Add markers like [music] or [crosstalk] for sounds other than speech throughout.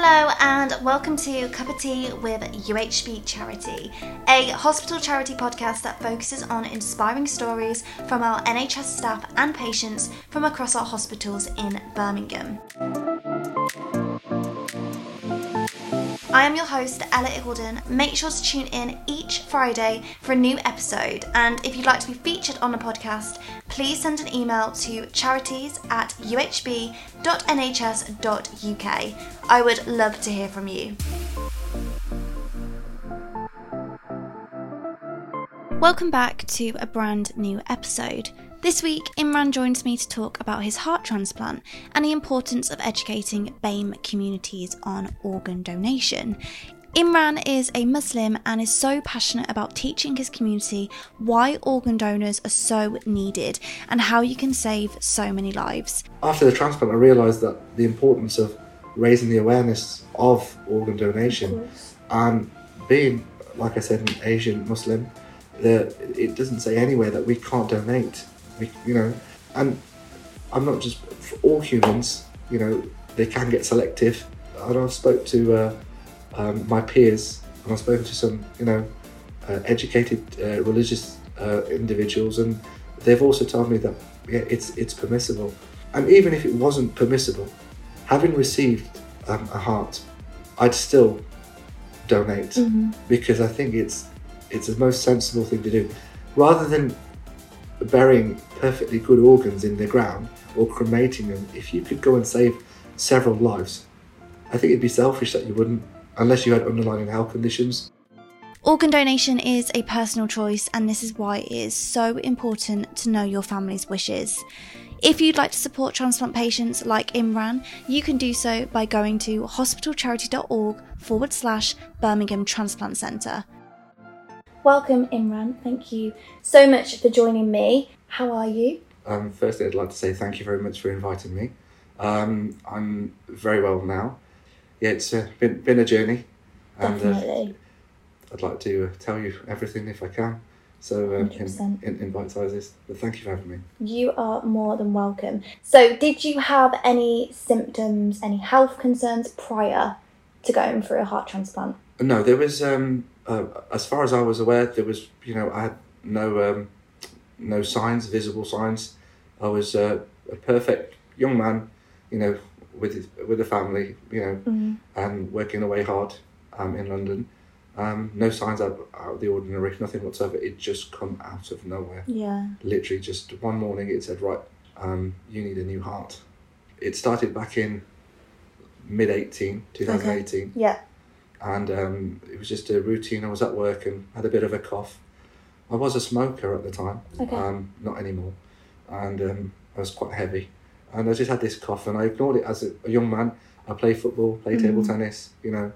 Hello, and welcome to Cup of Tea with UHB Charity, a hospital charity podcast that focuses on inspiring stories from our NHS staff and patients from across our hospitals in Birmingham. I am your host, Ella Iggulden. Make sure to tune in each Friday for a new episode. And if you'd like to be featured on the podcast, please send an email to charities at uhb.nhs.uk. I would love to hear from you. Welcome back to a brand new episode. This week, Imran joins me to talk about his heart transplant and the importance of educating BAME communities on organ donation. Imran is a Muslim and is so passionate about teaching his community why organ donors are so needed and how you can save so many lives. After the transplant, I realised that the importance of raising the awareness of organ donation Of and being, like I said, an Asian Muslim, the, it doesn't say anywhere that we can't donate. You know, and I'm not just for all humans. You know, they can get selective. And I've spoke to uh, um, my peers, and I've spoken to some, you know, uh, educated uh, religious uh, individuals, and they've also told me that yeah, it's it's permissible. And even if it wasn't permissible, having received um, a heart, I'd still donate because I think it's it's the most sensible thing to do, rather than burying perfectly good organs in the ground or cremating them. If you could go and save several lives, I think it'd be selfish that you wouldn't, unless you had underlying health conditions. Organ donation is a personal choice, and this is why it is so important to know your family's wishes. If you'd like to support transplant patients like Imran, you can do so by going to hospitalcharity.org forward slash Birmingham Transplant Centre. Welcome, Imran. Thank you so much for joining me. How are you? Um, firstly, I'd like to say thank you very much for inviting me. Um, I'm very well now. Yeah, it's uh, been been a journey, and uh, Definitely. I'd like to uh, tell you everything if I can. So um, in, in, in bite sizes. But thank you for having me. You are more than welcome. So, did you have any symptoms, any health concerns prior to going through a heart transplant? No, there was um, uh, as far as I was aware, there was you know I had no um, no signs, visible signs. I was uh, a perfect young man, you know, with with a family, you know, Mm. and working away hard um, in London. Um, no signs out, out of the ordinary, nothing whatsoever. It just come out of nowhere. Yeah. Literally, just one morning, it said, "Right, um, you need a new heart." It started back in mid 18, 2018 Yeah. And um, it was just a routine. I was at work and had a bit of a cough. I was a smoker at the time, Okay. um, not anymore, and um, I was quite heavy. And I just had this cough, and I ignored it as a, a young man. I play football, play table Mhm. tennis, you know,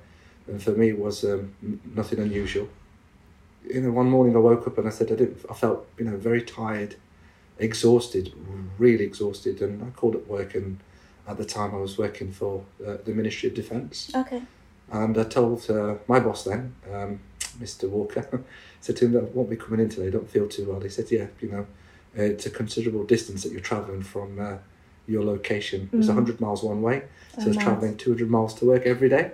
and for me it was um, nothing unusual. You know, one morning I woke up and I said I didn't. I felt you know very tired, exhausted, really exhausted, and I called up work. And at the time I was working for uh, the Ministry of Defence. Okay. And I told uh, my boss then, um, Mr. Walker, [laughs] said to him, "I won't be coming in today. Don't feel too well." He said, "Yeah, you know, uh, it's a considerable distance that you're travelling from uh, your location. It's Mm. hundred miles one way, so Oh, it's nice. travelling two hundred miles to work every day.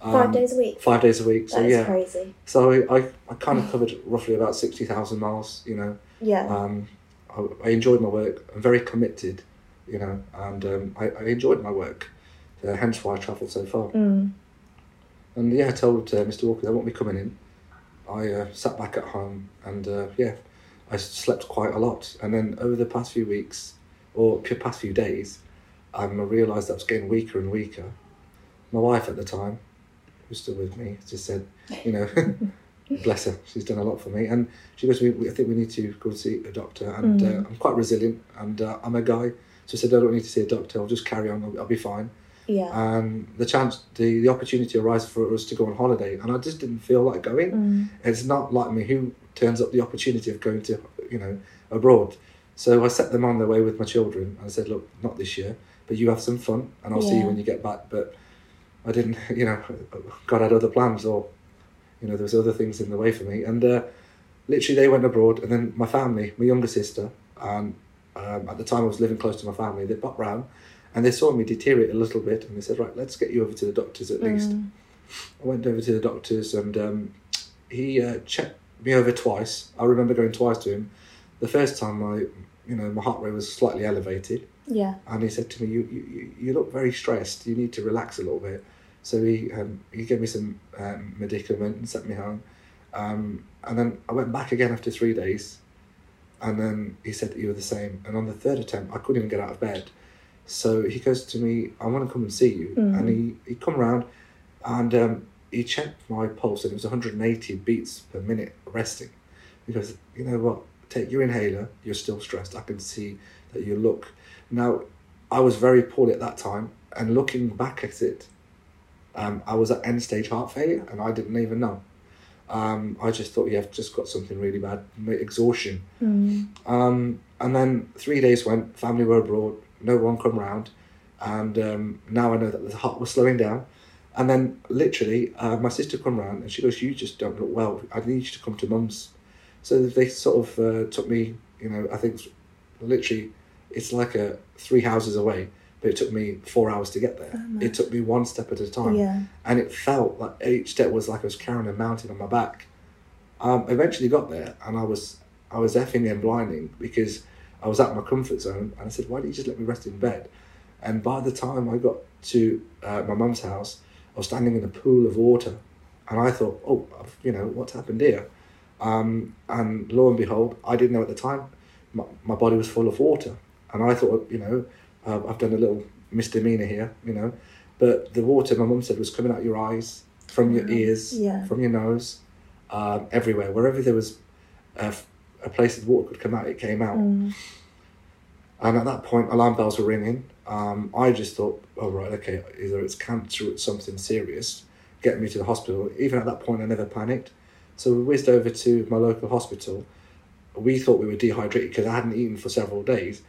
Five Um, days a week. Five days a week. So That is yeah, crazy. so I, I, I kind of covered roughly about sixty thousand miles. You know, Yeah. um, I, I enjoyed my work. I'm very committed. You know, and um, I, I enjoyed my work. Uh, hence why I travelled so far. Mm. And yeah, I told uh, Mr. Walker they won't be coming in. I uh, sat back at home and uh, yeah, I slept quite a lot. And then over the past few weeks, or past few days, um, I realised that I was getting weaker and weaker. My wife at the time, who's still with me, just said, you know, [laughs] [laughs] bless her, she's done a lot for me. And she goes, I think we need to go and see a doctor. And Mm. uh, I'm quite resilient and uh, I'm a guy. So I said, I don't need to see a doctor, I'll just carry on, I'll, I'll be fine Yeah. and the chance, the, the opportunity arises for us to go on holiday, and I just didn't feel like going. Mm. It's not like me who turns up the opportunity of going to, you know, abroad. So I set them on their way with my children. and I said, look, not this year, but you have some fun, and I'll see you when you get back. But I didn't, [laughs] you know, God had other plans, or you know, there was other things in the way for me, and uh, literally they went abroad, and then my family, my younger sister, and um, at the time I was living close to my family, they popped round And they saw me deteriorate a little bit, and they said, "Right, let's get you over to the doctors at least." Mm. I went over to the doctors, and um, he uh, checked me over twice. I remember going twice to him. The first time, I, you know, my heart rate was slightly elevated, Yeah. and he said to me, "You, you, you look very stressed. You need to relax a little bit." So he um, he gave me some um, medicament and sent me home, um, and then I went back again after three days, and then he said that you were the same. And on the third attempt, I couldn't even get out of bed. So he goes to me, "I want to come and see you," Mm. and he he come around, and um, he checked my pulse, and it was one hundred and eighty beats per minute resting. He goes, "You know what? Take your inhaler. You're still stressed. I can see that you look." Now, I was very poorly at that time, and looking back at it, um, I was at end stage heart failure, and I didn't even know. Um, I just thought, yeah, I've just got something really bad, exhaustion. Mm. Um, and then three days went, family were abroad, no one come round, and um, now I know that the heart was slowing down. And then literally, uh, my sister come round and she goes, "You just don't look well. I need you to come to mum's." So they sort of uh, took me, you know, I think literally, it's like a three houses away, but it took me four hours to get there. Oh, it took me one step at a time Yeah. and it felt like each step was like I was carrying a mountain on my back. Um, eventually got there, and I was I was effing and blinding because I was out of my comfort zone, and I said, "Why don't you just let me rest in bed?" And by the time I got to uh, my mum's house, I was standing in a pool of water, and I thought, "Oh, I've- you know what's happened here?" Um, and lo and behold, I didn't know at the time, my, my body was full of water, and I thought, you know, uh, I've done a little misdemeanor here, you know, but the water my mum said was coming out your eyes, from your ears, Yeah. from your nose, um, everywhere. Wherever there was f- a place that water could come out, it came out. Mm. And at that point, alarm bells were ringing. Um, I just thought, oh, right, okay, either it's cancer or it's something serious. Get me to the hospital. Even at that point, I never panicked. So we whizzed over to my local hospital. We thought we were dehydrated because I hadn't eaten for several days.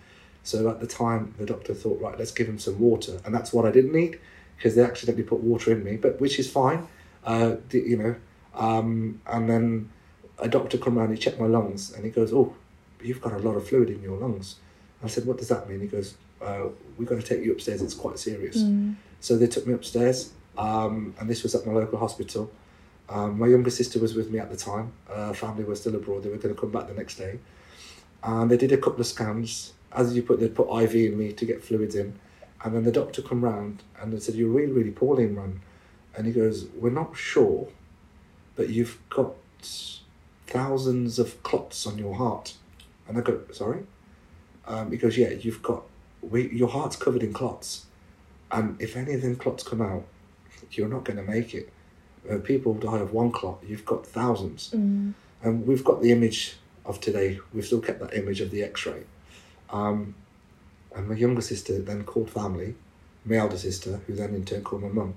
So at the time, the doctor thought, right, let's give him some water. And that's what I didn't need because they accidentally put water in me, but which is fine. Uh, you know, um, and then a doctor come around, he checked my lungs, and he goes, "Oh, you've got a lot of fluid in your lungs." I said, "What does that mean?" He goes, uh, "We've got to take you upstairs. It's quite serious." Mm. So they took me upstairs, um, and this was at my local hospital. Um, my younger sister was with me at the time. Uh, family were still abroad. They were going to come back the next day, and they did a couple of scans. As you put, they put IV in me to get fluids in, and then the doctor come round and they said, "You're really, really poorly, man. And he goes, "We're not sure, but you've got thousands of clots on your heart." And I go, "Sorry?" Um, he goes, "Yeah, you've got we, your heart's covered in clots, and if any of them clots come out, you're not going to make it. Uh, people die of one clot. You've got thousands, Mm. and we've got the image of today. We've still kept that image of the X-ray." Um, and my younger sister then called family, my elder sister, who then in turn called my mum.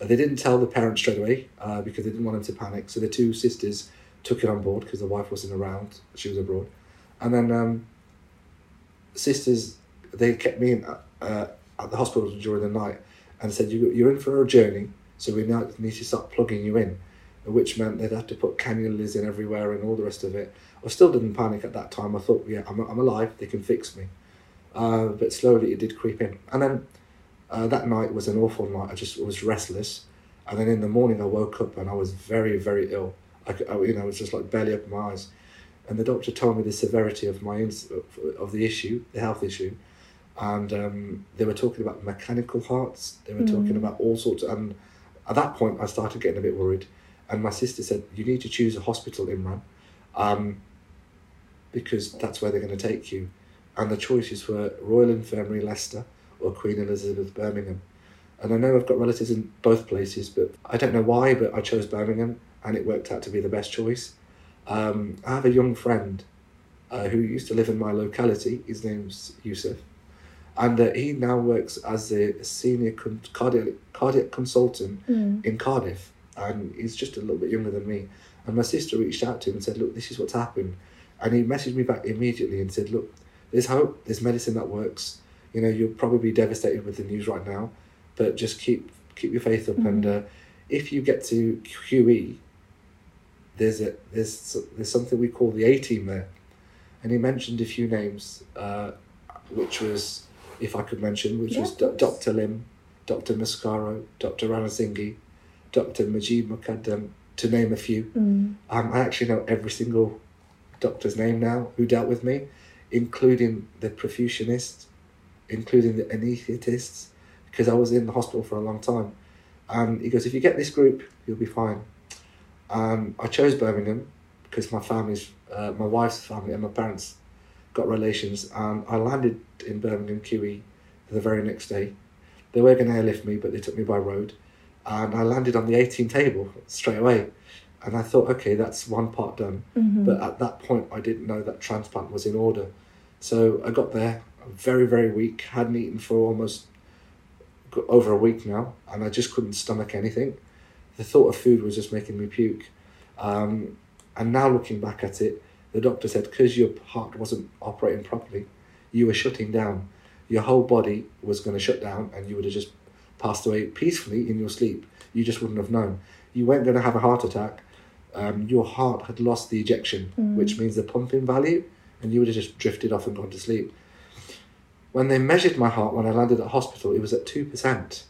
Uh, they didn't tell the parents straight away uh, because they didn't want them to panic. So the two sisters took it on board because the wife wasn't around; she was abroad. And then um, sisters, they kept me in, uh, at the hospital during the night and said, you, "You're in for a journey, so we now need to start plugging you in," which meant they'd have to put cannulas in everywhere and all the rest of it. I still didn't panic at that time. I thought, "Yeah, I'm, I'm alive. They can fix me." Uh, but slowly it did creep in, and then uh, that night was an awful night. I just was restless, and then in the morning I woke up and I was very, very ill. I, I you know, it was just like barely open my eyes, and the doctor told me the severity of my ins- of- the issue, the health issue, and um, they were talking about mechanical hearts. They were talking Mm. about all sorts, and at that point I started getting a bit worried. And my sister said, "You need to choose a hospital, Imran, um, because that's where they're going to take you." And the choices were Royal Infirmary Leicester or Queen Elizabeth Birmingham. And I know I've got relatives in both places, but I don't know why, but I chose Birmingham, and it worked out to be the best choice. Um, I have a young friend uh, who used to live in my locality. His name's Yusuf, and uh, he now works as a senior con- cardiac cardiac consultant Mm. in Cardiff, and he's just a little bit younger than me. And my sister reached out to him and said, "Look, this is what's happened," and he messaged me back immediately and said, "Look, there's hope. There's medicine that works. You know, you'll probably be devastated with the news right now, but just keep keep your faith up. And uh, if you get to QE, there's a there's there's something we call the A team there." And he mentioned a few names, uh, which was if I could mention, which Yeah, was Dr. Lim, Dr. Mascaro, Dr. Ranasinghe, Dr. Majid Mukadam, to name a few. Mm. Um, I actually know every single doctor's name now who dealt with me, including the perfusionists, including the anaesthetists, because I was in the hospital for a long time. And he goes, if you get this group, you'll be fine. Um, I chose Birmingham because my family's, uh, my wife's family and my parents got relations, and I landed in Birmingham QE the very next day. They were going to airlift me, but they took me by road, and I landed on the 18 table straight away. And I thought, okay, that's one part done. Mhm. But at that point, I didn't know that transplant was in order. So I got there, very, very weak, hadn't eaten for almost over a week now, and I just couldn't stomach anything. The thought of food was just making me puke. Um, and now looking back at it, the doctor said, because your heart wasn't operating properly, you were shutting down. Your whole body was going to shut down, and you would have just passed away peacefully in your sleep. You just wouldn't have known. You weren't going to have a heart attack. Um, your heart had lost the ejection, Mm. which means the pumping value, and you would have just drifted off and gone to sleep. When they measured my heart when I landed at hospital, it was at 2%.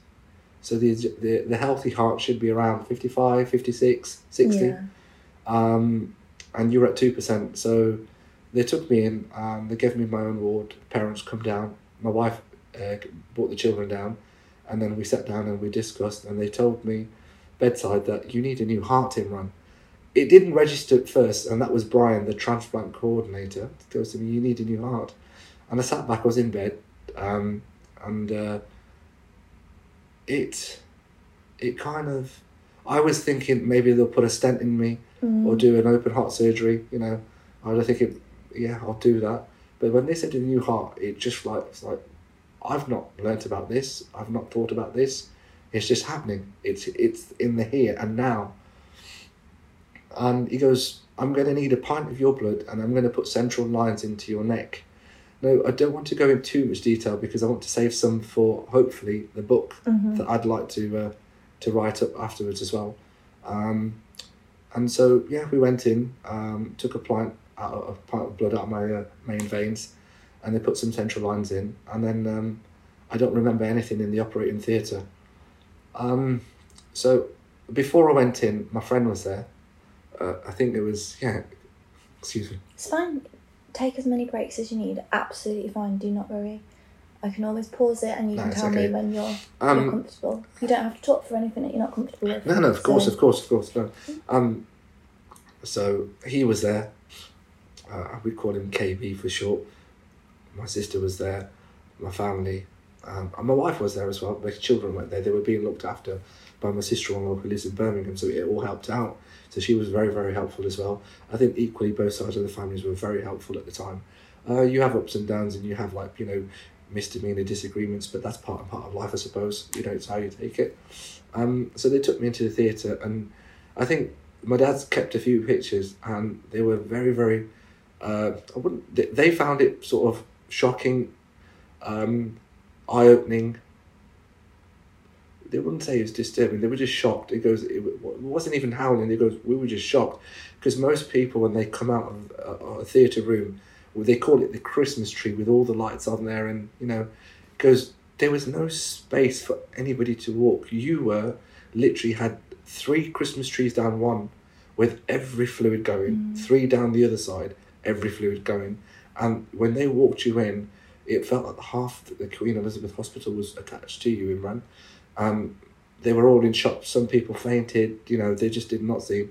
So the, the, the healthy heart should be around 55, 56, 60 Yeah. um, and you were at two percent. So they took me in and they gave me my own ward. Parents come down. My wife uh, brought the children down, and then we sat down and we discussed. And they told me bedside that you need a new heart, Imran. It didn't register at first, and that was Brian, the transplant coordinator, goes to me, "You need a new heart." And I sat back. I was in bed, um, and uh, it, it kind of. I was thinking maybe they'll put a stent in me Mm. or do an open heart surgery. You know, I was thinking, yeah, I'll do that. But when they said a new heart, it just like it's like I've not learnt about this. I've not thought about this. It's just happening. It's it's in the here and now. And he goes, I'm going to need a pint of your blood, and I'm going to put central lines into your neck. No, I don't want to go into too much detail because I want to save some for hopefully the book Mhm. that I'd like to uh, to write up afterwards as well. Um, and so yeah, we went in, um, took a pint out of, a pint of blood out of my uh, main veins, and they put some central lines in, and then um, I don't remember anything in the operating theatre. Um, so before I went in, my friend was there. Uh, I think it was yeah. Excuse me. It's fine. Take as many breaks as you need. Absolutely fine. Do not worry. I can always pause it and you No, can tell okay. me when you're, you're Um, comfortable. You don't have to talk for anything that you're not comfortable with. No, no, of course, So- of course, of course, no. Um, so he was there. Uh, we call him KB for short. My sister was there, my family, um, and my wife was there as well. My children went there. They were being looked after by my sister-in-law who lives in Birmingham, so it all helped out. So she was very, very helpful as well. I think equally both sides of the families were very helpful at the time. Uh, you have ups and downs, and you have like you know misdemeanor disagreements, but that's part and part of life, I suppose. You know, it's how you take it. Um, so they took me into the theatre, and I think my dad's kept a few pictures, and they were very, very. Uh, I wouldn't. They, found it sort of shocking, um, eye opening. They wouldn't say it was disturbing. They were just shocked. It goes. It, wasn't even howling. It goes. We were just shocked because most people when they come out of a, a theatre room, well, they call it the Christmas tree with all the lights on there, and you know, because there was no space for anybody to walk. You were literally had three Christmas trees down one, with every fluid going. Mm. Three down the other side, every fluid going. And when they walked you in, it felt like half the Queen Elizabeth Hospital was attached to you, in Imran. Um, they were all in shock. Some people fainted. You know, they just did not see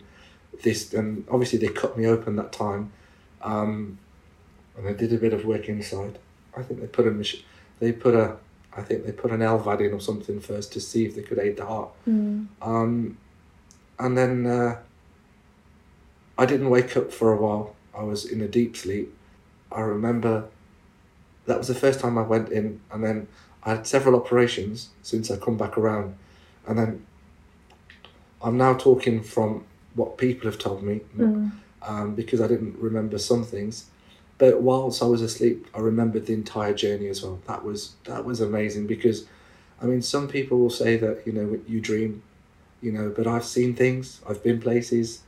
this. And obviously, they cut me open that time, um, and they did a bit of work inside. I think they put a mach- they put a I think they put an LVAD in or something first to see if they could aid the heart. Mm. Um, and then uh, I didn't wake up for a while. I was in a deep sleep. I remember that was the first time I went in, and then I had several operations since I come back around, and then I'm now talking from what people have told me Mm. um, because I didn't remember some things. But whilst I was asleep, I remembered the entire journey as well. That was that was amazing because, I mean, some people will say that you know you dream, you know, but I've seen things, I've been places,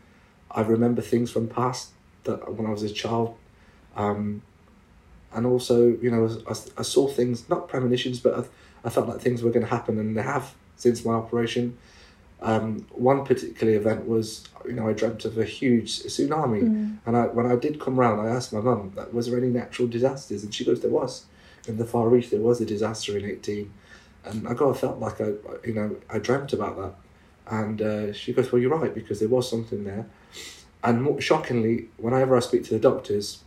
I remember things from past that when I was a child, um, and also you know I, I saw things not premonitions, but I, I felt like things were going to happen, and they have since my operation. Um, one particular event was, you know, I dreamt of a huge tsunami, Mm. and I, when I did come round, I asked my mum, that, "Was there any natural disasters?" And she goes, "There was. In the Far East, there was a disaster in eighteen, and I got I felt like I, you know, I dreamt about that." And uh, she goes, "Well, you're right because there was something there." And more, shockingly, whenever I speak to the doctors,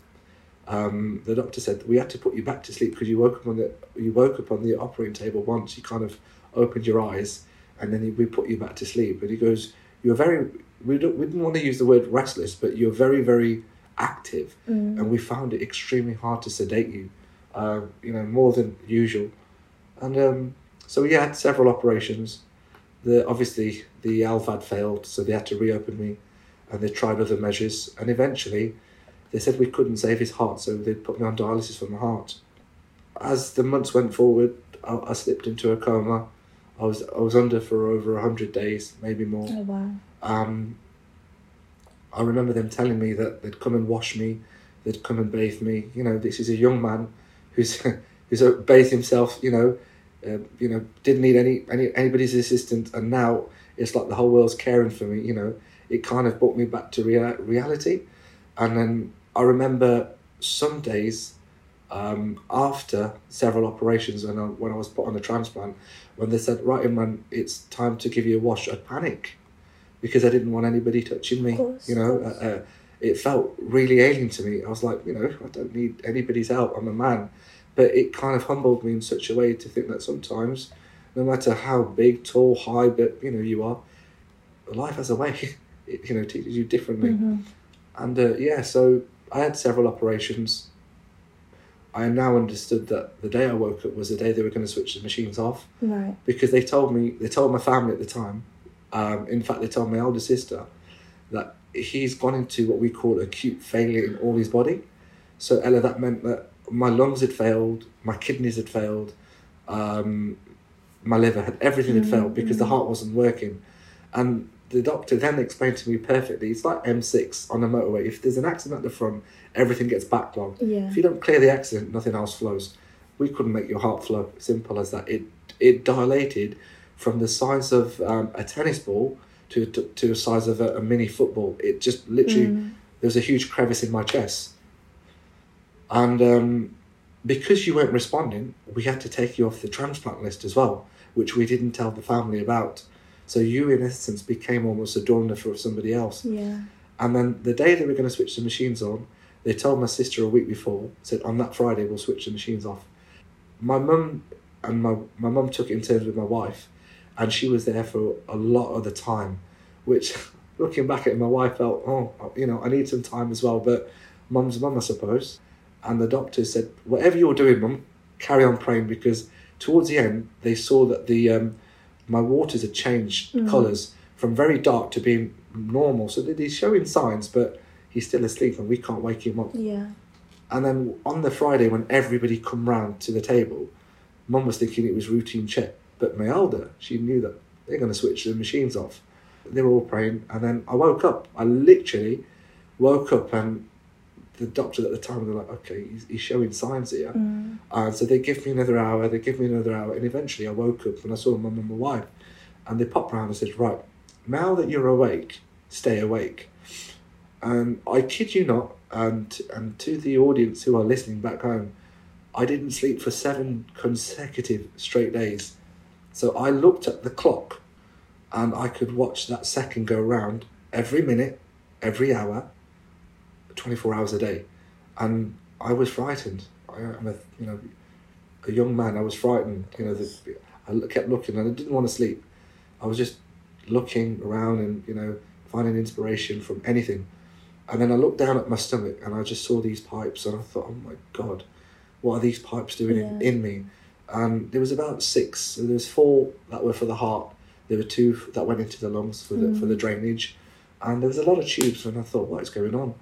um, the doctor said we had to put you back to sleep because you woke up on the you woke up on the operating table once. You kind of opened your eyes, and then we put you back to sleep. And he goes, "You're very we don't we didn't want to use the word restless, but you're very very active, Mm. and we found it extremely hard to sedate you, uh, you know, more than usual." And um, so we had several operations. The obviously the LVAD failed, so they had to reopen me, and they tried other measures, and eventually they said we couldn't save his heart, so they put me on dialysis for my heart. As the months went forward, I, I slipped into a coma. I was I was under for over hundred days, maybe more. Oh wow. Um, I remember them telling me that they'd come and wash me, they'd come and bathe me. You know, this is a young man who's [laughs] who's bathed himself. You know, uh, you know, didn't need any any anybody's assistance, and now it's like the whole world's caring for me. You know, it kind of brought me back to rea- reality, and then I remember some days um, after several operations and I, when I was put on a transplant, when they said, "Right, Imran, it's time to give you a wash," I'd panic because I didn't want anybody touching me. You know, uh, uh, it felt really alien to me. I was like, you know, I don't need anybody's help. I'm a man, but it kind of humbled me in such a way to think that sometimes, no matter how big, tall, high, but you know you are, life has a way. [laughs] It, you know, teaches you differently. Mhm. And uh, yeah, so I had several operations. I now understood that the day I woke up was the day they were going to switch the machines off Right. because they told me, they told my family at the time, um, in fact, they told my older sister that he's gone into what we call acute failure in all his body. So, Ella, that meant that my lungs had failed, my kidneys had failed, um, my liver had everything had failed because the Mm. heart wasn't working. And the doctor then explained to me perfectly it's like M6 on the motorway. If there's an accident at the front, everything gets backlogged. Yeah. If you don't clear the accident, nothing else flows. We couldn't make your heart flow. Simple as that. It it dilated from the size of um, a tennis ball to, to to the size of a, a mini football. It just literally Mm. there was a huge crevice in my chest, and um, because you weren't responding, we had to take you off the transplant list as well, which we didn't tell the family about. So you, in essence, became almost a donor for somebody else. Yeah. And then the day they were going to switch the machines on, they told my sister a week before, said on that Friday we'll switch the machines off. My mum and my my mum took it in turns with my wife, and she was there for a lot of the time, which [laughs] looking back at it, my wife felt, oh, you know, I need some time as well, but mum's mum, I suppose. And the doctor said, whatever you're doing, mum, carry on praying because towards the end they saw that the um, my waters had changed Mm. colours from very dark to being normal. So he's showing signs, but he's still asleep and we can't wake him up. Yeah. And then on the Friday when everybody come round to the table, mum was thinking it was routine check. But my elder, she knew that they're going to switch the machines off. They were all praying. And then I woke up. I literally woke up and the doctor at the time, they're like, okay, he's, he's showing signs here. Mm. And so they give me another hour, they give me another hour, and eventually I woke up and I saw my mum and my wife. And they popped round and said, Right, now that you're awake, stay awake. And I kid you not, and and to the audience who are listening back home, I didn't sleep for seven consecutive straight days. So I looked at the clock and I could watch that second go round every minute, every hour, 24 hours a day. And I was frightened. I, I'm a, you know, a young man. I was frightened. You know, the, I kept looking and I didn't want to sleep. I was just looking around and you know finding inspiration from anything. And then I looked down at my stomach and I just saw these pipes and I thought, oh my god, what are these pipes doing in, Yeah. in me? And there was about six. So there was four that were for the heart. There were two that went into the lungs for the hmm. for the drainage, and there was a lot of tubes. And I thought, what is going on?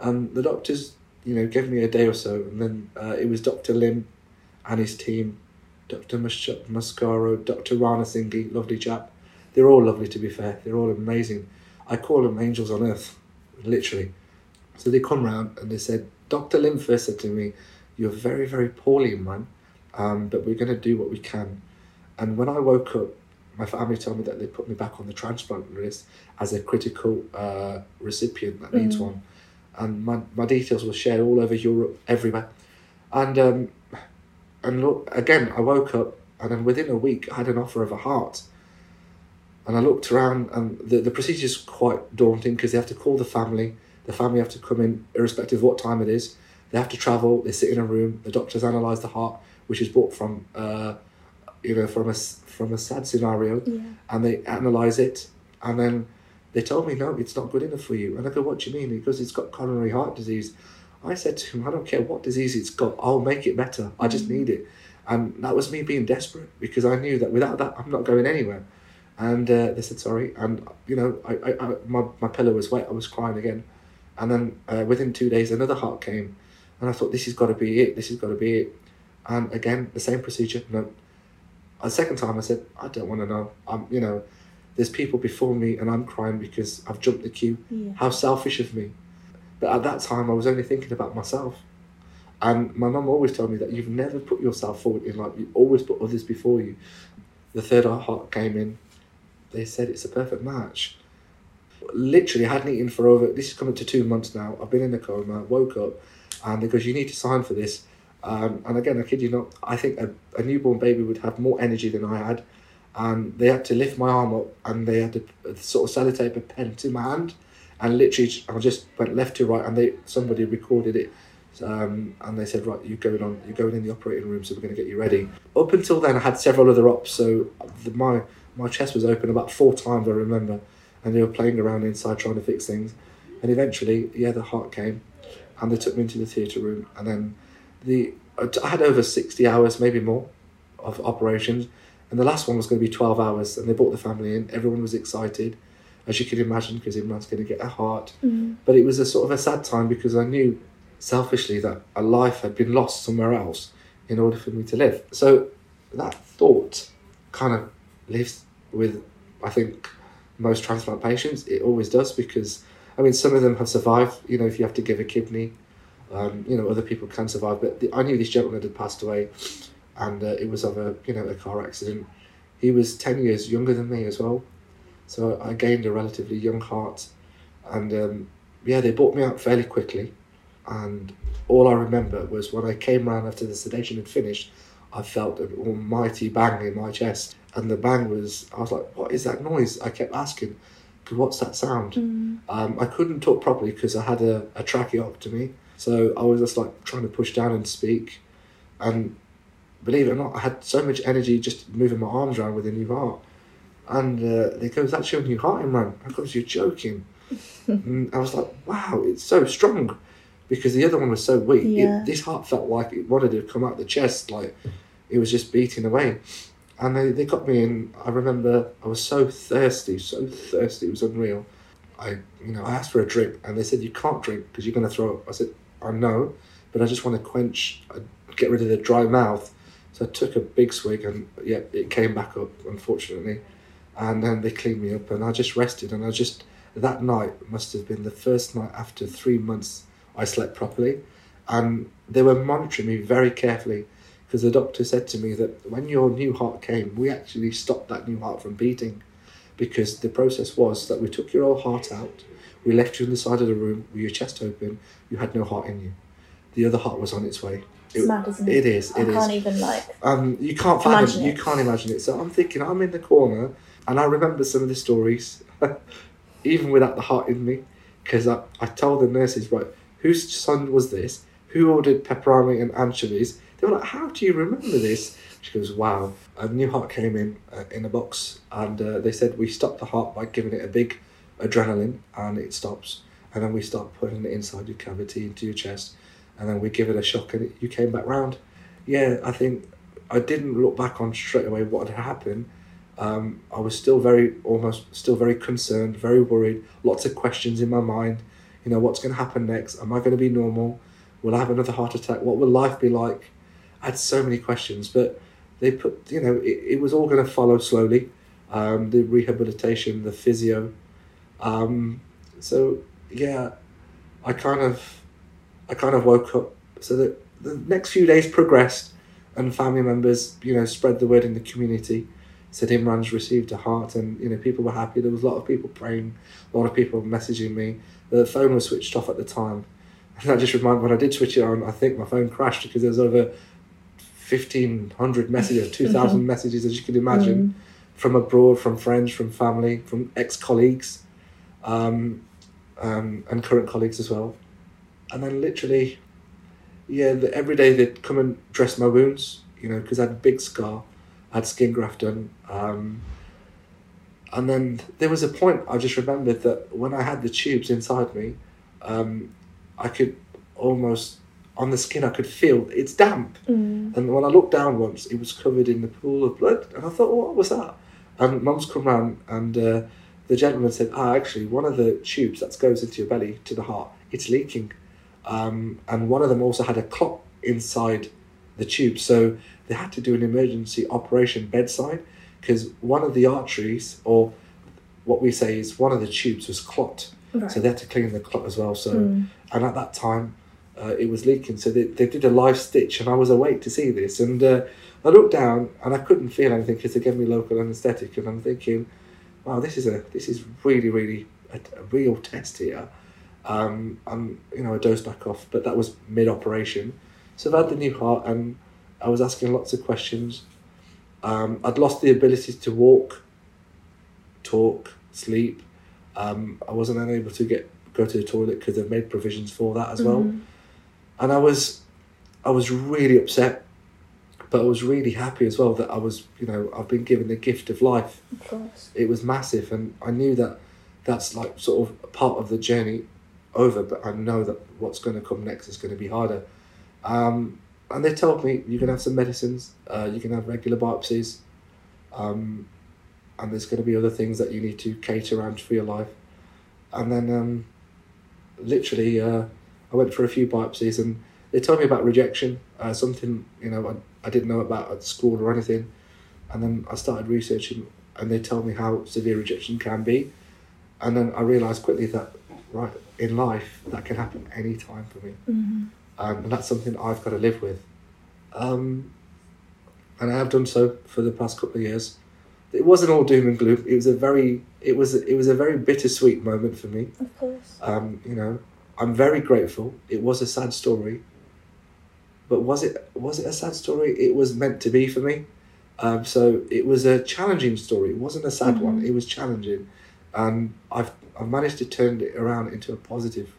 And the doctors, you know, gave me a day or so, and then uh, it was Dr. Lim and his team, Dr. Mus- Muscaro, Dr. Ranasinghe, lovely chap. They're all lovely, to be fair. They're all amazing. I call them angels on earth, literally. So they come round and they said, Dr. Lim first said to me, You're very, very poorly, man, um, but we're going to do what we can. And when I woke up, my family told me that they put me back on the transplant list as a critical uh, recipient that needs Mm. one. And my, my details were shared all over Europe, everywhere. And um, and look, again, I woke up and then within a week I had an offer of a heart. And I looked around and the, the procedure's quite daunting because they have to call the family. The family have to come in irrespective of what time it is. They have to travel, they sit in a room, the doctors analyse the heart, which is brought from uh, you know, from a from a sad scenario Yeah. and they analyse it and then they told me no it's not good enough for you. And I go what do you mean? Because it's got coronary heart disease. I said to him I don't care what disease it's got I'll make it better. I just need it. And that was me being desperate because I knew that without that I'm not going anywhere. And uh, they said sorry. And you know I, I, I my, my pillow was wet I was crying again. And then uh, within two days another heart came. And I thought this has got to be it this has got to be it. And again the same procedure no. A second time I said, I don't want to know. I'm, you know, there's people before me and I'm crying because I've jumped the queue. Yeah. How selfish of me. But at that time, I was only thinking about myself. And my mum always told me that you've never put yourself forward in life. You always put others before you. The third heart came in. They said it's a perfect match. Literally, I hadn't eaten for over, this is coming to two months now. I've been in a coma, woke up, and they goes, you need to sign for this. Um, and again, I kid you not, I think a, a newborn baby would have more energy than I had. And they had to lift my arm up and they had to sort of sellotape a pen to my hand. And literally, I just went left to right and they somebody recorded it. Um, and they said, right, you're going on, you're going in the operating room, so we're going to get you ready. Up until then, I had several other ops, so the, my my chest was open about four times, I remember, and they were playing around inside trying to fix things. And eventually, yeah, the heart came, and they took me into the theatre room, and then the I had over sixty hours, maybe more, of operations, and the last one was going to be twelve hours, and they brought the family in. Everyone was excited, as you can imagine, because Imran's going to get a heart. Mm. But it was a sort of a sad time because I knew selfishly that a life had been lost somewhere else in order for me to live. So that thought kind of lives with, I think, most transplant patients. It always does because, I mean, some of them have survived. You know, if you have to give a kidney, um, you know, other people can survive. But the, I knew this gentleman had passed away, and uh, it was of a you know a car accident. He was ten years younger than me as well, so I gained a relatively young heart, and um, yeah, they brought me out fairly quickly, and all I remember was when I came round after the sedation had finished, I felt an almighty bang in my chest, and the bang was I was like, "What is that noise?" I kept asking, "What's that sound?" Mm. Um, I couldn't talk properly because I had a, a tracheotomy, so I was just like trying to push down and speak, and believe it or not, I had so much energy just moving my arms around with a new heart. And uh, they go, "Is that your new heart, Imran?" I goes, "You're joking." [laughs] and I was like, "Wow, it's so strong," because the other one was so weak. It- this heart felt like it wanted to come out the chest, like it was just beating away. And they, they got me in. I remember I was so thirsty, so thirsty. It was unreal. I, you know, I asked for a drink, and they said you can't drink because you're going to throw up. I said, I know, but I just want to quench, uh, get rid of the dry mouth. So I took a big swig, and yeah, it came back up, unfortunately. And then they cleaned me up, and I just rested. And I just that night must have been the first night after three months I slept properly, and they were monitoring me very carefully because the doctor said to me that when your new heart came, we actually stopped that new heart from beating because the process was that we took your old heart out, we left you on the side of the room with your chest open, you had no heart in you. The other heart was on its way. It's mad, isn't it? It is. I It is. can't even like. Um, you can't. Imagine You it. can't imagine it. So I'm thinking, I'm in the corner, and I remember some of the stories, [laughs] even without the heart in me, because I, I told the nurses, right, whose son was this? Who ordered pepperoni and anchovies? They were like, how do you remember this? She goes, wow. A new heart came in uh, in a box, and uh, they said we stopped the heart by giving it a big adrenaline, and it stops. And then we start putting it inside your cavity, into your chest, and then we give it a shock, and you came back round. Yeah, I think I didn't look back on straight away what had happened. Um, I was still very, almost still very concerned, very worried. Lots of questions in my mind. You know, what's going to happen next? Am I going to be normal? Will I have another heart attack? What will life be like? I had so many questions, but they put, you know, it, it was all going to follow slowly. Um, the rehabilitation, the physio. Um, so yeah, I kind of, I kind of woke up so that the next few days progressed, and family members, you know, spread the word in the community. Said Imran's received a heart, and you know, people were happy. There was a lot of people praying, a lot of people messaging me. The phone was switched off at the time, and I just remember when I did switch it on, I think my phone crashed because there was over fifteen hundred messages, [laughs] two thousand messages, as you can imagine, from abroad, from friends, from family, from ex colleagues, um, um, and current colleagues as well. And then literally, yeah, the, every day they'd come and dress my wounds, you know, because I had a big scar, I had skin graft done. Um, and then there was a point I just remembered that when I had the tubes inside me, um, I could almost on the skin I could feel it's damp. Mm. And when I looked down once, it was covered in the pool of blood, and I thought, what was that? And Mum's come round, and uh, the gentleman said, ah, actually, one of the tubes that goes into your belly to the heart, it's leaking, um, and one of them also had a clot inside the tube, so they had to do an emergency operation bedside because one of the arteries, or what we say is one of the tubes, was clot. Right. So they had to clean the clot as well. So, Mm. and at that time, uh, it was leaking. So they, they did a live stitch, and I was awake to see this. And uh, I looked down, and I couldn't feel anything because they gave me local anaesthetic. And I'm thinking, wow, this is a this is really really a, a real test here. Um, and you know, I dozed back off, but that was mid operation. So I've had the new heart, and I was asking lots of questions. Um, I'd lost the ability to walk, talk, sleep. Um, I wasn't unable to get go to the toilet because they've made provisions for that as well. Mhm. And I was, I was really upset, but I was really happy as well that I was, you know, I've been given the gift of life. Of course. It was massive, and I knew that that's like sort of part of the journey over. But I know that what's going to come next is going to be harder. Um, and they told me you can have some medicines, uh, you can have regular biopsies, um, and there's going to be other things that you need to cater around for your life. And then, um, literally, uh, I went for a few biopsies, and they told me about rejection, uh, something you know I, I didn't know about at school or anything. And then I started researching, and they told me how severe rejection can be. And then I realised quickly that right in life that can happen any time for me Mhm. um, and that's something I've got to live with. Um, and I have done so for the past couple of years. It wasn't all doom and gloom. It was a very, it was, it was a very bittersweet moment for me. Of course. Um, you know, I'm very grateful. It was a sad story, but was it was it a sad story? It was meant to be for me. Um, so it was a challenging story. It wasn't a sad one. Mhm. It was challenging, and I've I've managed to turn it around into a positive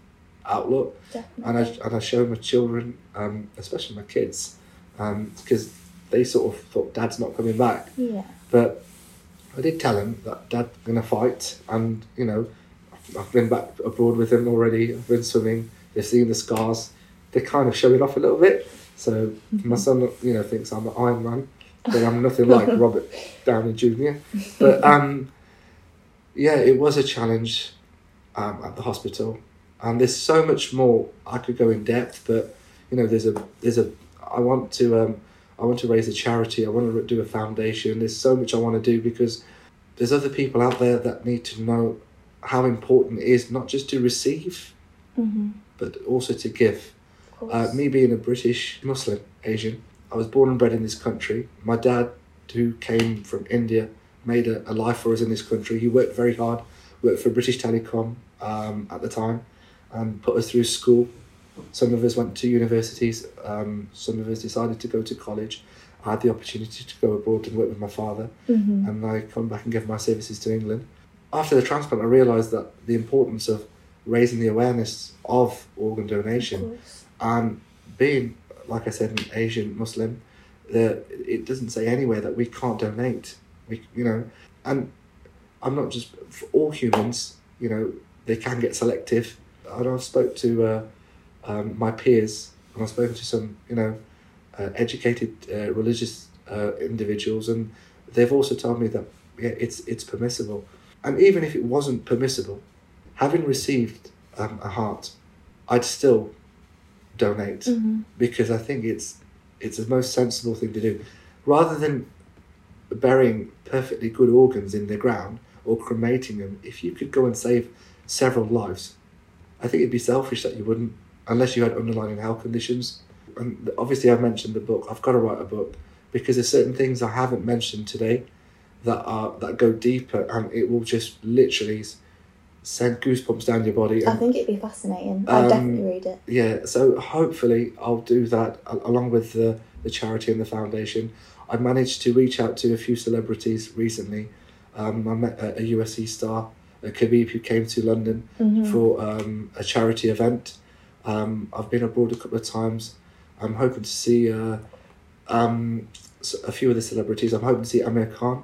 outlook Definitely. and I and I show my children, um, especially my kids, because they sort of thought Dad's not coming back. yeah. But I did tell them that Dad's gonna fight, and you know, I've been back abroad with them already. I've been swimming. They've seen the scars. They kind of show it off a little bit. So my son, you know, thinks I'm an Iron Man, but I'm nothing like [laughs] Robert Downey Jr. But um, yeah, it was a challenge um, at the hospital, and there's so much more I could go in depth. But you know, there's a there's a I want to um, I want to raise a charity. I want to do a foundation. There's so much I want to do because there's other people out there that need to know how important it is not just to receive Mm-hmm. but also to give. Uh, me being a British Muslim Asian, I was born and bred in this country. My dad, who came from India, made a, a life for us in this country. He worked very hard, worked for British Telecom um, at the time, and put us through school. Some of us went to universities, um, some of us decided to go to college. I had the opportunity to go abroad and work with my father, Mhm. and I come back and give my services to England. After the transplant, I realised that the importance of raising the awareness of organ donation Of and being, like I said, an Asian Muslim, the, it doesn't say anywhere that we can't donate. We, you know, and I'm not just for all humans. You know, they can get selective. And I've spoke to uh, um, my peers, and I've spoken to some, you know, uh, educated uh, religious uh, individuals, and they've also told me that yeah, it's it's permissible. And even if it wasn't permissible, having received um, a heart, I'd still donate Mhm. because I think it's it's the most sensible thing to do, rather than burying perfectly good organs in the ground or cremating them. If you could go and save several lives, I think it'd be selfish that you wouldn't, unless you had underlying health conditions. and obviously I've mentioned the book. I've got to write a book because there's certain things I haven't mentioned today that are that go deeper, and it will just literally send goosebumps down your body. I think it'd be fascinating. I'd Um, definitely read it. yeah, so hopefully I'll do that along with the the charity and the foundation. I managed to reach out to a few celebrities recently. Um, I met a, a UFC star, a Khabib, who came to London Mhm. for um, a charity event. Um, I've been abroad a couple of times. I'm hoping to see uh, um, a few of the celebrities. I'm hoping to see Amir Khan,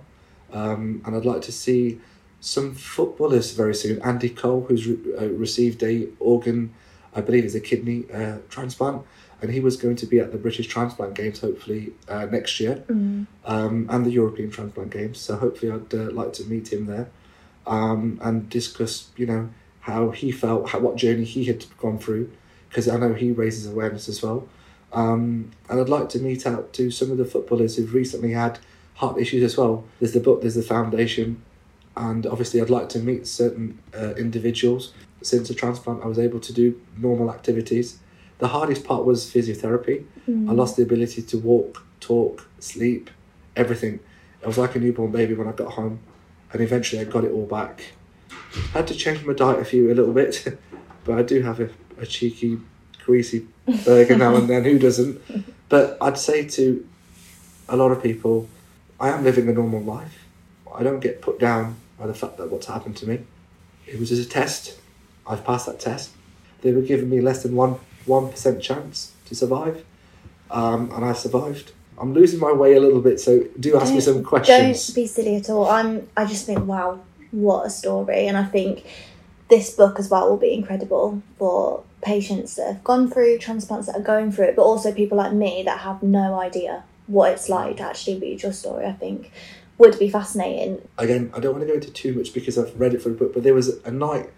um, and I'd like to see some footballers very soon. Andy Cole, who's re- uh, received a organ, I believe it's a kidney uh, transplant, and he was going to be at the British Transplant Games hopefully uh, next year Mm. um, and the European Transplant Games. So hopefully, I'd uh, like to meet him there um, and discuss, you know, how he felt, how, what journey he had gone through, because I know he raises awareness as well. Um, and I'd like to meet out to some of the footballers who've recently had heart issues as well. There's the book, there's the foundation, and obviously, I'd like to meet certain uh, individuals. Since the transplant, I was able to do normal activities. The hardest part was physiotherapy. Mm. I lost the ability to walk, talk, sleep, everything. I was like a newborn baby when I got home, and eventually I got it all back. I Had to change my diet a few a little bit, [laughs] but I do have a, a cheeky, greasy burger now and then. Who doesn't? But I'd say to a lot of people, I am living a normal life. I don't get put down by the fact that what's happened to me. It was just a test. I've passed that test. They were giving me less than one one percent chance to survive um, and I survived. I'm losing my way a little bit, so do ask me some questions. Don't be silly at all. I'm. I just think, wow, what a story, and I think this book as well will be incredible for patients that have gone through transplants that are going through it, but also people like me that have no idea what it's like to actually read your story. I think would be fascinating. Again, I don't want to go into too much because I've read it for a book, but there was a night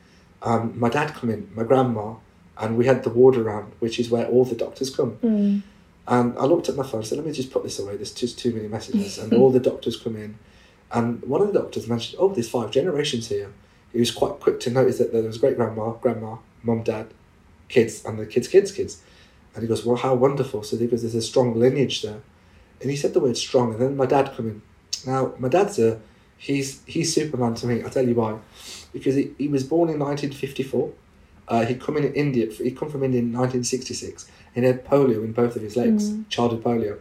um, my dad come in, my grandma, and we had the ward around, which is where all the doctors come. Mm. And I looked at my phone, I said, let me just put this away, there's just too many messages. And [laughs] all the doctors come in. And one of the doctors mentioned, oh, there's five generations here. He was quite quick to notice that there was great grandma, grandma, mum, dad, kids, and the kids' kids' kids. And he goes, well, how wonderful. So he goes, there's a strong lineage there. And he said the word strong. And then my dad come in. Now, my dad's a, he's, he's Superman to me. I'll tell you why. Because he, he was born in 1954. Uh, he'd come in in India, he'd come from India in 1966 and he had polio in both of his legs, Mm. childhood polio.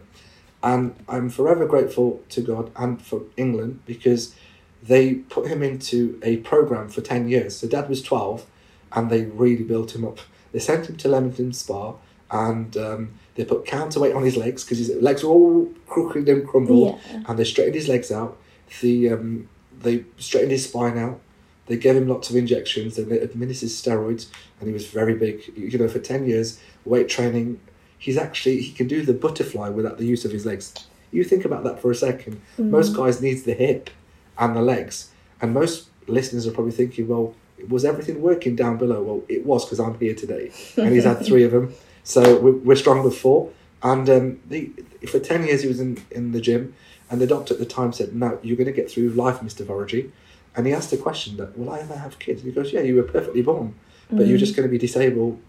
And I'm forever grateful to God and for England because they put him into a program for 10 years. So dad was 12 and they really built him up. They sent him to Leamington Spa and um, they put counterweight on his legs because his legs were all crooked and crumbled Yeah. and they straightened his legs out. The, um, they straightened his spine out. They gave him lots of injections. They administered steroids, and he was very big. You know, for ten years, weight training. He's actually he can do the butterfly without the use of his legs. You think about that for a second. Most guys needs the hip and the legs, and most listeners are probably thinking, well, was everything working down below? Well, it was because I'm here today, and he's had three of them. [laughs] So we're, we're strong with four. And um, the, for ten years, he was in in the gym, and the doctor at the time said, "No, you're going to get through life, Mister Vorajee." And he asked the question that, will I ever have kids? And he goes, yeah, you were perfectly born, but you're just going to be disabled,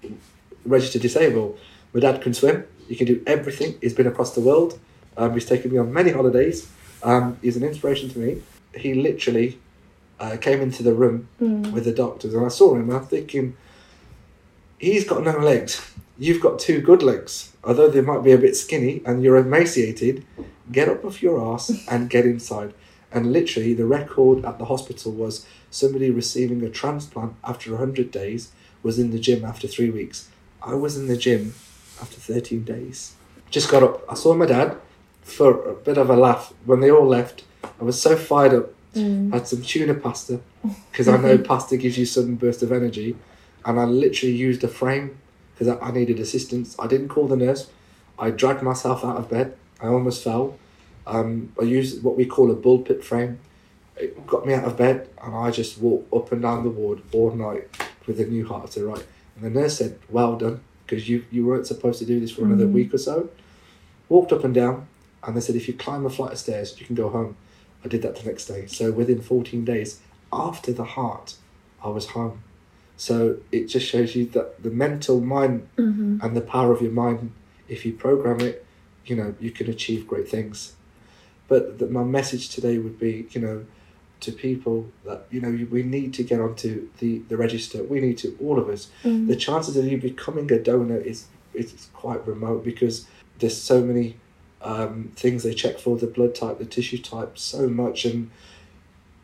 registered disabled. My dad can swim. He can do everything. He's been across the world. Um, he's taken me on many holidays. Um, he's an inspiration to me. He literally uh, came into the room Mm. with the doctors, and I saw him. And I'm thinking, he's got no legs. You've got two good legs. Although they might be a bit skinny and you're emaciated, get up off your ass and get inside. And literally, the record at the hospital was somebody receiving a transplant after 100 days was in the gym after three weeks. I was in the gym after 13 days. Just got up. I saw my dad for a bit of a laugh. When they all left, I was so fired up. Mm. Had some tuna pasta because I know [laughs] pasta gives you sudden burst of energy. And I literally used a frame because I, I needed assistance. I didn't call the nurse. I dragged myself out of bed. I almost fell. Um, I used what we call a pulpit frame. It got me out of bed, and I just walked up and down the ward all night with a new heart to right. And the nurse said, "Well done, because you you weren't supposed to do this for another Mm. week or so." Walked up and down, and they said, "If you climb a flight of stairs, you can go home." I did that the next day. So within 14 days after the heart, I was home. So it just shows you that the mental mind Mhm. and the power of your mind if you program it, you know, you can achieve great things. But the, my message today would be, you know, to people that you know we need to get onto the the register. We need to all of us. Mm. The chances of you becoming a donor is is quite remote because there's so many um, things they check for the blood type, the tissue type, so much. And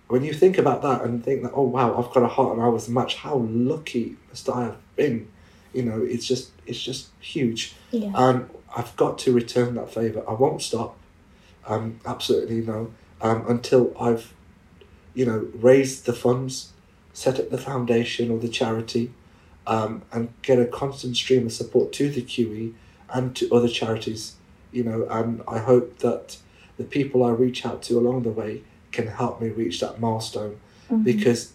when you think about that and think that, oh wow, I've got a heart and I was matched. how lucky must I have been? You know, it's just it's just huge. Yeah. And I've got to return that favour. I won't stop. Um, absolutely no. Um, until I've, you know, raised the funds, set up the foundation or the charity, um, and get a constant stream of support to the QE and to other charities. You know, and I hope that the people I reach out to along the way can help me reach that milestone Mhm. because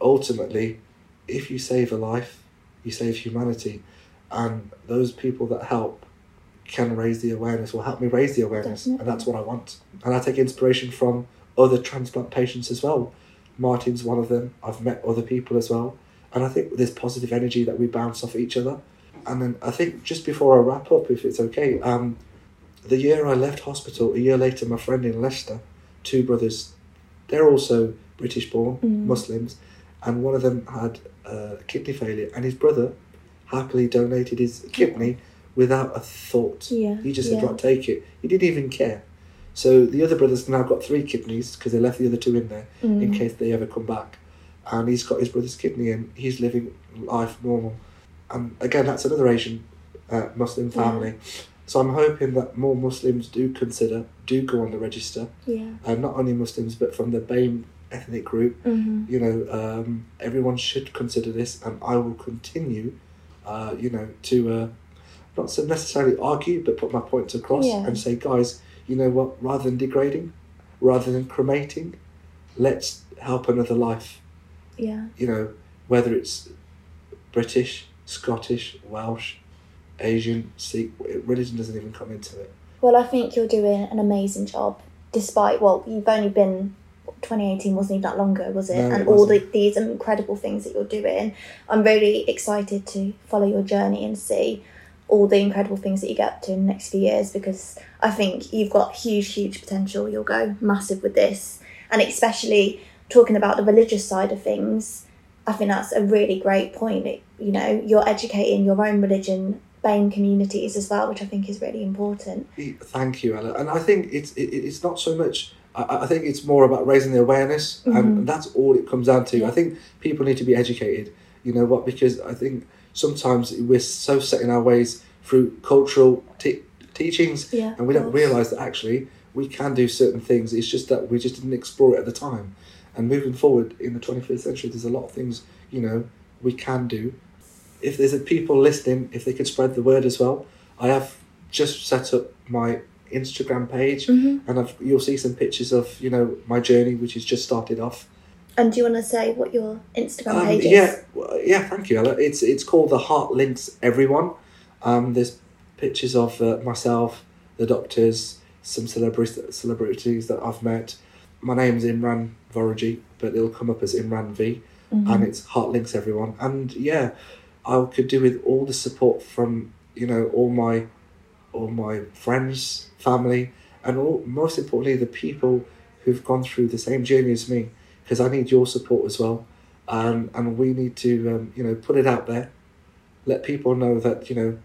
ultimately, if you save a life, you save humanity, and those people that help can raise the awareness or help me raise the awareness, and that's what I want. And I take inspiration from other transplant patients as well. Martin's one of them. I've met other people as well, and I think there's positive energy that we bounce off each other. And then I think just before I wrap up, if it's okay, um, the year I left hospital, a year later, my friend in Leicester, two brothers, they're also British born Mm. Muslims, and one of them had uh, kidney failure, and his brother happily donated his kidney without a thought. Yeah. He just said, yeah. "Right, take it." He didn't even care. So the other brother's now got three kidneys because they left the other two in there in Mm. case they ever come back, and he's got his brother's kidney and he's living life normal. And again, that's another Asian uh, Muslim Yeah. family. So I'm hoping that more Muslims do consider, do go on the register, Yeah. and not only Muslims but from the BAME ethnic group. hmm You know, um, everyone should consider this, and I will continue, uh, you know, to uh, not so necessarily argue, but put my points across Yeah. and say, guys, you know what? Rather than degrading, rather than cremating, let's help another life. Yeah. You know, whether it's British, Scottish, Welsh, Asian, Sikh, religion doesn't even come into it. Well, I think you're doing an amazing job, despite well, you've only been. 2018 wasn't even that long ago, was it? No, it and all the, these incredible things that you're doing. I'm really excited to follow your journey and see all the incredible things that you get up to in the next few years because I think you've got huge, huge potential. You'll go massive with this. And especially talking about the religious side of things, I think that's a really great point. It- you know, you're educating your own religion, BAME communities as well, which I think is really important. Thank you, Ella. And I think it's it, it's not so much. I, I think it's more about raising the awareness, and mm-hmm. that's all it comes down to. I think people need to be educated. You know what? Because I think sometimes we're so set in our ways through cultural te- teachings, Yeah, and we don't realise that actually we can do certain things. It's just that we just didn't explore it at the time. And moving forward in the twenty fifth century, there's a lot of things you know we can do. If there's a people listening, if they could spread the word as well, I have just set up my Instagram page, Mm-hmm. and I've, you'll see some pictures of you know my journey, which has just started off. And do you want to say what your Instagram Um, page is? yeah, yeah. Thank you, Ella. It's it's called the Heart Links Everyone. Um, there's pictures of uh, myself, the doctors, some celebrities celebrities that I've met. My name's Imran Vorajee, but it'll come up as Imran V, Mm-hmm. and it's Heart Links Everyone. And yeah, I could do with all the support from you know all my all my friends, family, and all most importantly the people who've gone through the same journey as me. Because I need your support as well um, and we need to um, you know put it out there, let people know that you know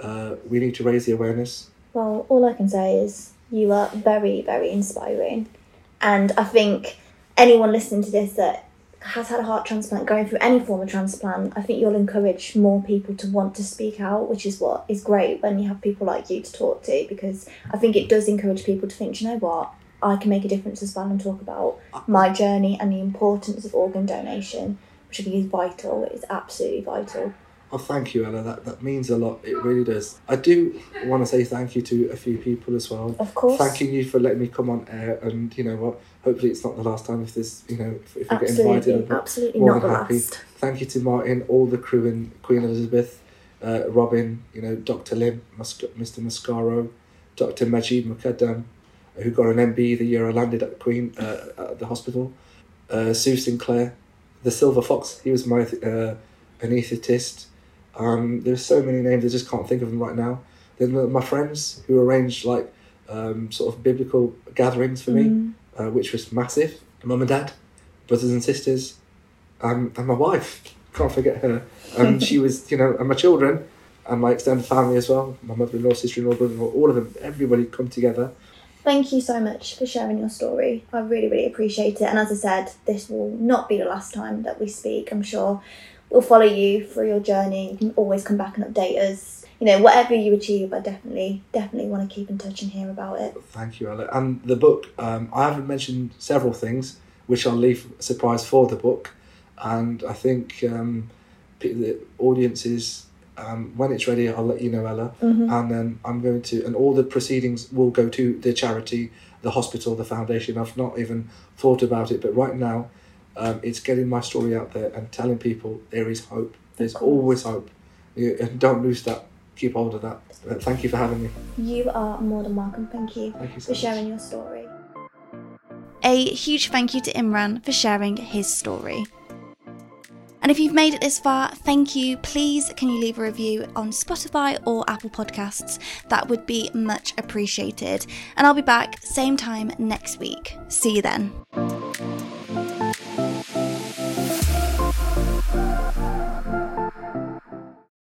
uh, we need to raise the awareness. Well, all I can say is you are very, very inspiring. And I think anyone listening to this that has had a heart transplant, going through any form of transplant, I think you'll encourage more people to want to speak out, which is what is great when you have people like you to talk to, because I think it does encourage people to think, "Do you know what? I can make a difference as well and talk about my journey and the importance of organ donation, which I think is vital. It is absolutely vital. Oh, thank you, Ella. That that means a lot. It really does. I do want to say thank you to a few people as well. Of course. Thanking you for letting me come on air, and you know what? Hopefully, it's not the last time. If there's, you know, if, if we get invited, Absolutely, I'm absolutely more not than happy. last. Thank you to Martin, all the crew in Queen Elizabeth, uh, Robin, you know, Dr. Lim, Mr. Mascaro, Dr. Majid Mukadam, who got an MB the year I landed at the Queen uh, at the hospital, uh, Sue Sinclair, the Silver Fox, he was my uh, anaesthetist. Um, there's so many names, I just can't think of them right now. Then my friends who arranged like um, sort of biblical gatherings for me, uh, which was massive. Mum and dad, brothers and sisters, um, and my wife. Can't forget her. And she was, you know, and my children, and my extended family as well. My mother-in-law, sister-in-law, brother-in-law, all of them. Everybody come together. Thank you so much for sharing your story. I really, really appreciate it. And as I said, this will not be the last time that we speak. I'm sure we'll follow you through your journey. You can always come back and update us. You know, whatever you achieve, I definitely, definitely want to keep in touch and hear about it. Thank you, Ella. And the book, um, I haven't mentioned several things, which I'll leave surprise for the book. And I think um, the audiences, um, when it's ready, I'll let you know, Ella. And then I'm going to, and all the proceedings will go to the charity, the hospital, the foundation. I've not even thought about it, but right now, um, it's getting my story out there and telling people there is hope. There's always hope. You, and don't lose that. Keep hold of that. Uh, thank you for having me. You are more than welcome. Thank you Thank you so for much. sharing your story. A huge thank you to Imran for sharing his story. And if you've made it this far, thank you. Please, can you leave a review on Spotify or Apple Podcasts? That would be much appreciated. And I'll be back same time next week. See you then.